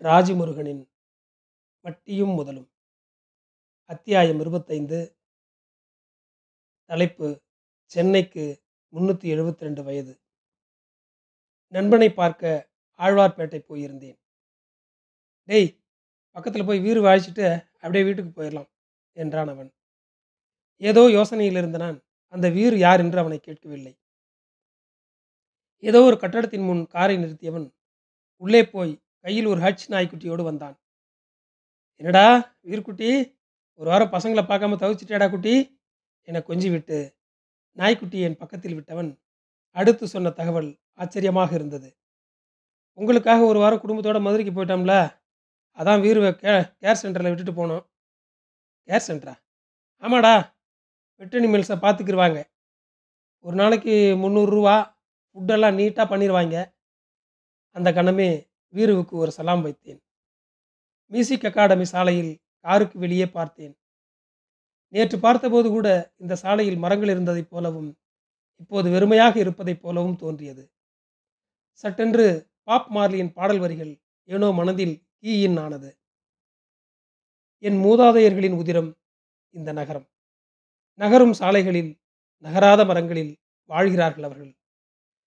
ராஜிமுருகனின் வட்டியும் முதலும். அத்தியாயம் இருபத்தைந்து. தலைப்பு சென்னைக்கு முன்னூற்றி எழுபத்தி ரெண்டு வயது. நண்பனை பார்க்க ஆழ்வார்பேட்டை போயிருந்தேன். டேய் பக்கத்தில் போய் வீறு வாழிச்சிட்டு அப்படியே வீட்டுக்கு போயிடலாம் என்றான் அவன். ஏதோ யோசனையில் இருந்த நான் அந்த வீர் யார் என்று அவனை கேட்கவில்லை. ஏதோ ஒரு கட்டடத்தின் முன் காரை நிறுத்தியவன் உள்ளே போய் கையில் ஒரு ஹட்ச் நாய்க்குட்டியோடு வந்தான். என்னடா வீர்க்குட்டி ஒரு வாரம் பசங்களை பார்க்காம தவிச்சிட்டேடா குட்டி? என கொஞ்சி விட்டு. நாய்க்குட்டி என் பக்கத்தில் விட்டவன். அடுத்து சொன்ன தகவல் ஆச்சரியமாக இருந்தது. உங்களுக்காக ஒரு வாரம் குடும்பத்தோட மதுரைக்கு போயிட்டோம்ல. அதான் வீருவை கே கேர் சென்டரில் விட்டுட்டு போனோம். கேர் சென்டரா? ஆமாடா. வெட்டனி மில்ஸை பார்த்துக்கிருவாங்க. ஒரு நாளைக்கு முந்நூறுரூவா ஃபுட்டெல்லாம் நீட்டாக பண்ணிடுவாங்க அந்த கணமே வீருவுக்கு ஒரு சலாம் வைத்தேன். மியூசிக் அகாடமி சாலையில் காருக்கு வெளியே பார்த்தேன். நேற்று பார்த்தபோது கூட இந்த சாலையில் மரங்கள் இருந்ததைப் போலவும் இப்போது வெறுமையாக இருப்பதைப் போலவும் தோன்றியது. சட்டென்று பாப் மார்லியின் பாடல் வரிகள் ஏனோ மனதில் கீயின் ஆனது. என் மூதாதையர்களின் உதிரம் இந்த நகரம். நகரும் சாலைகளில் நகராத மரங்களில் வாழ்கிறார்கள் அவர்கள்.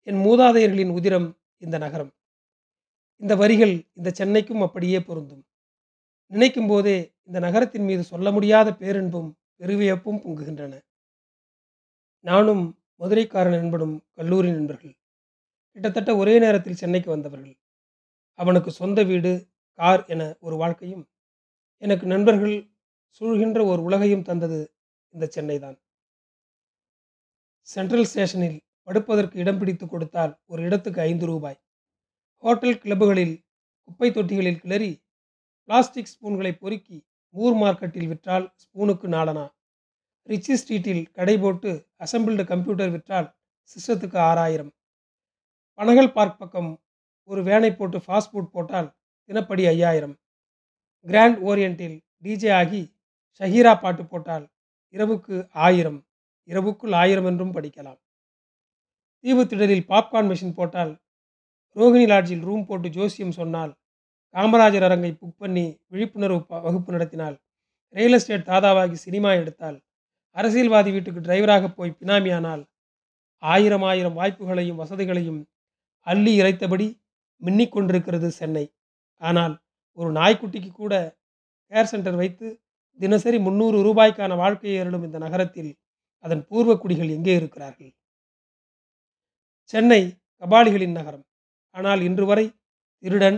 என் மூதாதையர்களின் உதிரம் இந்த நகரம். இந்த வரிகள் இந்த சென்னைக்கும் அப்படியே பொருந்தும். நினைக்கும் போதே இந்த நகரத்தின் மீது சொல்ல முடியாத பேரன்பும் பெருவியப்பும் பொங்குகின்றன. நானும் மதுரைக்காரன் என்படும் கல்லூரி நண்பர்கள். கிட்டத்தட்ட ஒரே நேரத்தில் சென்னைக்கு வந்தவர்கள். அவனுக்கு சொந்த வீடு கார் என ஒரு வாழ்க்கையும் எனக்கு நண்பர்கள் சூழ்கின்ற ஒரு உலகையும் தந்தது இந்த சென்னை தான். சென்ட்ரல் ஸ்டேஷனில் படுப்பதற்கு இடம் பிடித்து கொடுத்தால் ஒரு இடத்துக்கு ஐந்து ரூபாய். ஹோட்டல் கிளப்புகளில் குப்பை தொட்டிகளில் கிளறி பிளாஸ்டிக் ஸ்பூன்களை பொறுக்கி ஊர் மார்க்கெட்டில் விற்றால் ஸ்பூனுக்கு நாலனா ரிச்சி ஸ்ட்ரீட்டில் கடை போட்டு அசம்பிள்டு கம்ப்யூட்டர் விற்றால் சிஸ்டத்துக்கு ஆறாயிரம். பனகல் பார்க் பக்கம் ஒரு வேனை போட்டு ஃபாஸ்ட் ஃபுட் போட்டால் தினப்படி ஐயாயிரம். கிராண்ட் ஓரியண்டில் டிஜே ஆகி ஷஹீரா பாட்டு போட்டால் இரவுக்கு ஆயிரம். இரவுக்குள் ஆயிரம் என்றும் படிக்கலாம். தீவு திடலில் பாப்கார்ன் மெஷின் போட்டால் ரோகிணி லாட்ஜில் ரூம் போட்டு ஜோசியம் சொன்னால் காமராஜர் அரங்கை புக் பண்ணி விழிப்புணர்வு வகுப்பு நடத்தினால் ரியல் எஸ்டேட் தாதாவாகி சினிமா எடுத்தால் அரசியல்வாதி வீட்டுக்கு டிரைவராக போய் பினாமியானால் ஆயிரம் ஆயிரம் வாய்ப்புகளையும் வசதிகளையும் அள்ளி இறைத்தபடி மின்னிக் கொண்டிருக்கிறது சென்னை. ஆனால் ஒரு நாய்க்குட்டிக்கு கூட கேர் சென்டர் வைத்து தினசரி முந்நூறு ரூபாய்க்கான வாழ்க்கையை அருளும் இந்த நகரத்தில் அதன் பூர்வ குடிகள் எங்கே இருக்கிறார்கள்? சென்னை கபாலிகளின் நகரம். ஆனால் இன்று வரை திருடன்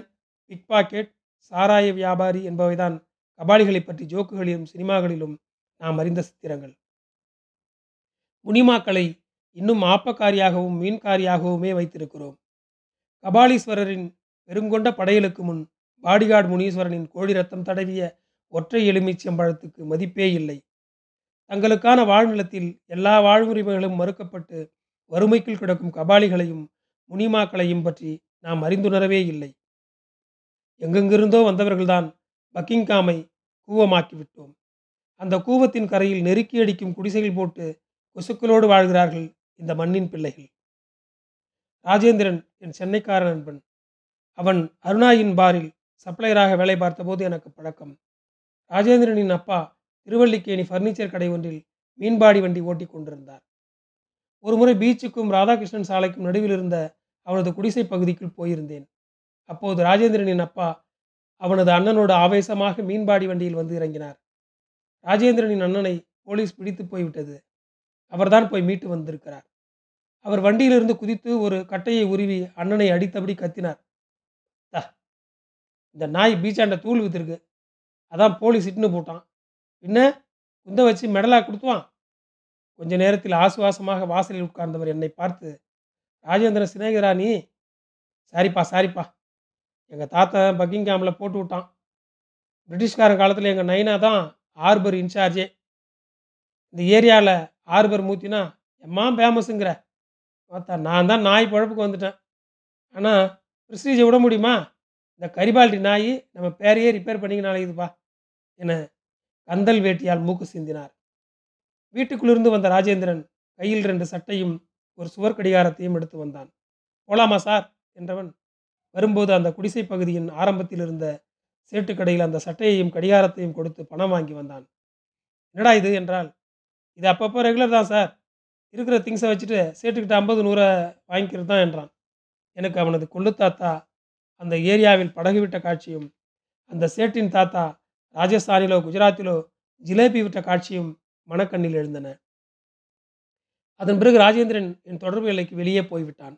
பிக் பாக்கெட் சாராய வியாபாரி என்பவைதான் கபாலிகளை பற்றி ஜோக்குகளிலும் சினிமாகளிலும் நாம் அறிந்த சித்திரங்கள். முனிமாக்களை இன்னும் ஆப்பக்காரியாகவும் மீன்காரியாகவுமே வைத்திருக்கிறோம். கபாலீஸ்வரரின் பெருங்கொண்ட படையலுக்கு முன் பாடிகார்டு முனீஸ்வரனின் கோழி ரத்தம் தடவிய ஒற்றை எலுமிச்சம்பழத்துக்கு மதிப்பே இல்லை. தங்களுக்கான வாழ்நிலத்தில் எல்லா வாழ்வுரிமைகளும் மறுக்கப்பட்டு வறுமைக்குள் கிடக்கும் கபாலிகளையும் முனிமாக்களையும் பற்றி நாம் அறிந்துணரவே இல்லை. எங்கெங்கிருந்தோ வந்தவர்கள்தான் பக்கிங்காமை கூவமாக்கிவிட்டோம். அந்த கூவத்தின் கரையில் நெருக்கி அடிக்கும் குடிசைகள் போட்டு கொசுக்களோடு வாழ்கிறார்கள் இந்த மண்ணின் பிள்ளைகள். ராஜேந்திரன் என் சென்னைக்கார நண்பன் அவன் அருணாயின் பாரில் சப்ளையராக வேலை பார்த்தபோது எனக்கு பழக்கம். ராஜேந்திரனின் அப்பா திருவல்லிக்கேணி ஃபர்னிச்சர் கடை ஒன்றில் மீன்பாடி வண்டி ஓட்டிக் கொண்டிருந்தார். ஒருமுறை பீச்சுக்கும் ராதாகிருஷ்ணன் சாலைக்கும் நடுவில் இருந்த அவனது குடிசை பகுதிக்குள் போயிருந்தேன். அப்போது ராஜேந்திரனின் அப்பா அவனது அண்ணனோடு ஆவேசமாக மீன்பாடி வண்டியில் வந்து இறங்கினார். ராஜேந்திரனின் அண்ணனை போலீஸ் பிடித்து போய்விட்டது. அவர்தான் போய் மீட்டு வந்திருக்கிறார். அவர் வண்டியிலிருந்து குதித்து ஒரு கட்டையை உருவி அண்ணனை அடித்தபடி கத்தினார். த இந்த நாய் பீச்சாண்ட தூள் வித்துருக்கு. அதான் போலீஸ் இட்டுன்னு போட்டான். என்ன குந்த வச்சு மெடலாக கொடுத்துவான். கொஞ்ச நேரத்தில் ஆசுவாசமாக வாசலில் உட்கார்ந்தவர் என்னை பார்த்து ராஜேந்திர சிநேகிதரா நீ? சாரிப்பா சாரிப்பா. எங்கள் தாத்தா பக்கிங்காமில் போட்டு விட்டான். பிரிட்டிஷ்காரன் காலத்தில் எங்கள் நைனா தான் ஆர்பர் இன்சார்ஜே. இந்த ஏரியாவில் ஆர்பர் மூத்தினா எம்மா ஃபேமஸுங்கிற. பார்த்தா நான் தான் நாய் பழப்புக்கு வந்துட்டேன். ஆனால் ப்ரெஸ்டீஜை விட முடியுமா? இந்த கரிபால்டி நாய் நம்ம பேரையே ரிப்பேர் பண்ணிக்க இதுப்பா என கந்தல் வேட்டியால் மூக்கு சிந்தினார். வீட்டுக்குள்ளிருந்து வந்த ராஜேந்திரன் கையில் ரெண்டு சட்டையும் ஒரு சுவர் கடிகாரத்தையும் எடுத்து வந்தான். போலாமா சார்? என்றவன் வரும்போது அந்த குடிசை பகுதியின் ஆரம்பத்தில் இருந்த சேட்டு கடையில் அந்த சட்டையையும் கடிகாரத்தையும் கொடுத்து பணம் வாங்கி வந்தான். என்னடா இது? என்றால் இது அப்பப்போ ரெகுலர் தான் சார். இருக்கிற திங்ஸை வச்சுட்டு சேட்டுக்கிட்ட ஐம்பது நூறை வாங்கிக்கிறது தான் என்றான். எனக்கு அவனது கொள்ளு தாத்தா அந்த ஏரியாவில் படகு விட்ட காட்சியும் அந்த சேட்டின் தாத்தா ராஜஸ்தானிலோ குஜராத்திலோ ஜிலேபி விட்ட காட்சியும் மனக்கண்ணில் எழுந்தன. அதன் பிறகு ராஜேந்திரன் என் தொடர்பு எல்லைக்கு வெளியே போய்விட்டான்.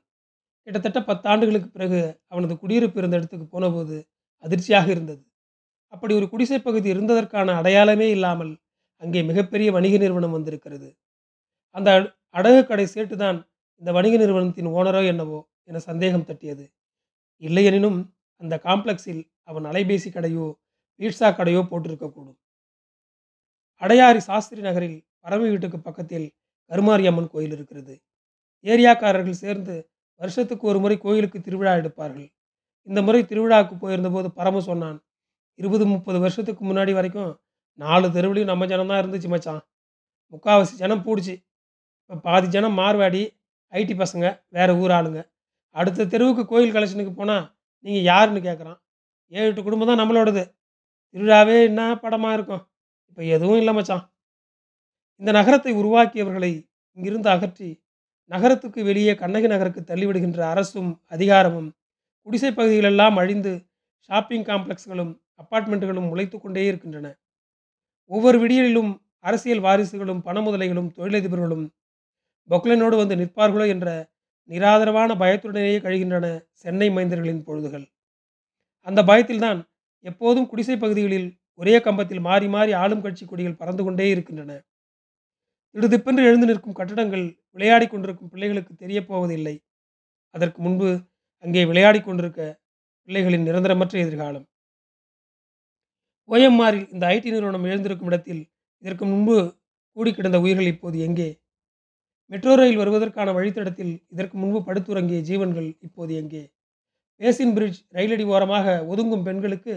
கிட்டத்தட்ட பத்தாண்டுகளுக்கு பிறகு அவனது குடியிருப்பு இருந்த இடத்துக்கு போனபோது அதிர்ச்சியாக இருந்தது. அப்படி ஒரு குடிசை பகுதி இருந்ததற்கான அடையாளமே இல்லாமல் அங்கே மிகப்பெரிய வணிக நிறுவனம் வந்திருக்கிறது. அந்த அடகு கடை சேட்டு தான் இந்த வணிக நிறுவனத்தின் ஓனரோ என்னவோ என சந்தேகம் தட்டியது. இல்லையெனினும் அந்த காம்ப்ளெக்ஸில் அவன் அலைபேசி கடையோ பீட்சா கடையோ போட்டிருக்கக்கூடும். அடையாறு சாஸ்திரி நகரில் பறவை வீட்டுக்கு பக்கத்தில் கருமாரியம்மன் கோயில் இருக்கிறது. ஏரியாக்காரர்கள் சேர்ந்து வருஷத்துக்கு ஒரு முறை கோயிலுக்கு திருவிழா எடுப்பார்கள். இந்த முறை திருவிழாவுக்கு போயிருந்தபோது பரம சொன்னான் இருபது முப்பது வருஷத்துக்கு முன்னாடி வரைக்கும் நாலு தெருவிலையும் நம்ம ஜனம் தான் இருந்துச்சு மச்சான். முக்கால்வாசி ஜனம் பூடிச்சு. இப்போ பாதி ஜனம் மார்வாடி ஐடி பசங்க வேறு ஊர் ஆளுங்க. அடுத்த தெருவுக்கு கோயில் கலெக்ஷனுக்கு போனால் நீங்கள் யாருன்னு கேட்குறான் ஏழு எட்டு குடும்பம் தான் நம்மளோடது. திருவிழாவே என்ன படமாக இருக்கும்? இப்போ எதுவும் இல்லை மச்சான். இந்த நகரத்தை உருவாக்கியவர்களை இங்கிருந்து அகற்றி நகரத்துக்கு வெளியே கண்ணகி நகருக்கு தள்ளிவிடுகின்ற அரசும் அதிகாரமும் குடிசை பகுதிகளெல்லாம் அழிந்து ஷாப்பிங் காம்ப்ளெக்ஸ்களும் அப்பார்ட்மெண்ட்டுகளும் முளைத்து கொண்டே இருக்கின்றன. ஒவ்வொரு விடியலிலும் அரசியல் வாரிசுகளும் பண முதலைகளும் தொழிலதிபர்களும் பொக்லனோடு வந்து நிற்பார்களோ என்ற நிராதரவான பயத்துடனேயே கழிகின்றன சென்னை மைந்தர்களின் பொழுதுகள். அந்த பயத்தில்தான் எப்போதும் குடிசை பகுதிகளில் ஒரே கம்பத்தில் மாறி மாறி ஆளும் கட்சி கொடிகள் பறந்து கொண்டே இருக்கின்றன. திடுதிப்பென்று எழுந்து நிற்கும் கட்டடங்கள் விளையாடி கொண்டிருக்கும் பிள்ளைகளுக்கு தெரியப்போவதில்லை அதற்கு முன்பு அங்கே விளையாடி கொண்டிருக்க பிள்ளைகளின் நிரந்தரமற்ற எதிர்காலம். ஓஎம்ஆரில் இந்த ஐடி நிறுவனம் எழுந்திருக்கும் இடத்தில் இதற்கு முன்பு கூடி கிடந்த உயிர்கள் இப்போது எங்கே? மெட்ரோ ரயில் வருவதற்கான வழித்தடத்தில் இதற்கு முன்பு படுத்துறங்கிய ஜீவன்கள் இப்போது எங்கே? பேசின் பிரிட்ஜ் ரயிலடி ஓரமாக ஒதுங்கும் பெண்களுக்கு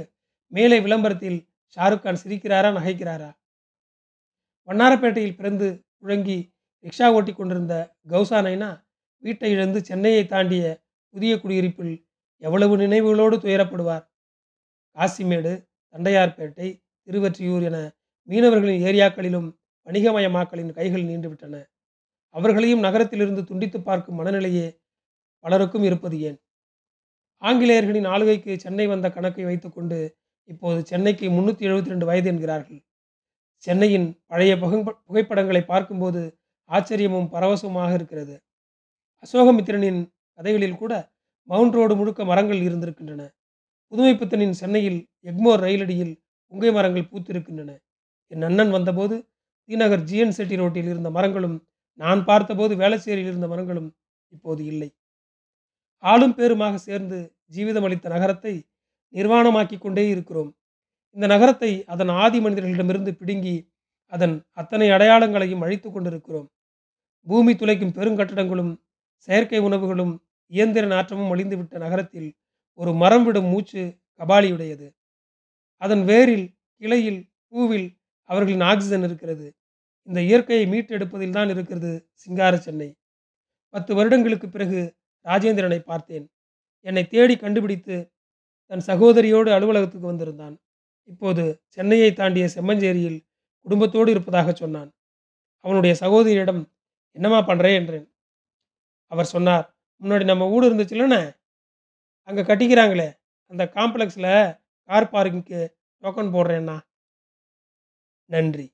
மேலே விளம்பரத்தில் ஷாருக் கான் சிரிக்கிறாரா நகைக்கிறாரா? வண்ணாரப்பேட்டையில் பிறந்து முழங்கி ரிக்ஷா ஓட்டி கொண்டிருந்த கௌசா நைனா வீட்டை இழந்து சென்னையை தாண்டிய புதிய குடியிருப்பில் எவ்வளவு நினைவுகளோடு துயரப்படுவார்? காசிமேடு தண்டையார்பேட்டை திருவற்றியூர் என மீனவர்களின் ஏரியாக்களிலும் வணிகமயமாக்கலின் கைகள் நீண்டுவிட்டன. அவர்களையும் நகரத்திலிருந்து துண்டித்து பார்க்கும் மனநிலையே பலருக்கும் இருப்பது ஏன்? ஆங்கிலேயர்களின் ஆளுகைக்கு சென்னை வந்த கணக்கை வைத்துக்கொண்டு இப்போது சென்னைக்கு முன்னூற்றி எழுபத்தி ரெண்டு வயது என்கிறார்கள். சென்னையின் பழைய புகை புகைப்படங்களை பார்க்கும்போது ஆச்சரியமும் பரவசமாக இருக்கிறது. அசோகமித்திரனின் கதைகளில் கூட மவுண்ட் ரோடு முழுக்க மரங்கள் இருந்திருக்கின்றன. புதுமைப்புத்தனின் சென்னையில் எக்மோர் ரயிலடியில் புங்கை மரங்கள் பூத்திருக்கின்றன. என் அண்ணன் வந்தபோது தீநகர் ஜிஎன் செட்டி ரோட்டில் இருந்த மரங்களும் நான் பார்த்தபோது வேளச்சேரியில் இருந்த மரங்களும் இப்போது இல்லை. ஆளும் பேருமாக சேர்ந்து ஜீவிதம் அளித்த நகரத்தை நிர்வாணமாக்கி கொண்டே இருக்கிறோம். இந்த நகரத்தை அதன் ஆதி மனிதர்களிடமிருந்து பிடுங்கி அதன் அத்தனை அடையாளங்களையும் அழித்து கொண்டிருக்கிறோம். பூமி துளைக்கும் பெருங்கட்டடங்களும் செயற்கை உணவுகளும் இயந்திர நாற்றமும் அழிந்துவிட்ட நகரத்தில் ஒரு மரம் விடும் மூச்சு கபாலியுடையது. அதன் வேரில் கிளையில் பூவில் அவர்களின் ஆக்சிஜன் இருக்கிறது. இந்த இயற்கையை மீட்டெடுப்பதில் தான் இருக்கிறது சிங்கார சென்னை. பத்து வருடங்களுக்கு பிறகு ராஜேந்திரனை பார்த்தேன். என்னை தேடி கண்டுபிடித்து தன் சகோதரியோடு அலுவலகத்துக்கு வந்திருந்தான். இப்போது சென்னையை தாண்டிய செம்மஞ்சேரியில் குடும்பத்தோடு இருப்பதாக சொன்னான். அவனுடைய சகோதரியிடம் என்னம்மா பண்ணுறே என்றேன். அவர் சொன்னார் முன்னாடி நம்ம ஊடு இருந்துச்சுலண்ணே அங்கே கட்டிக்கிறாங்களே அந்த காம்ப்ளெக்ஸில் கார் பார்க்கிங்க்கு டோக்கன் போடுறேன்னா நன்றி.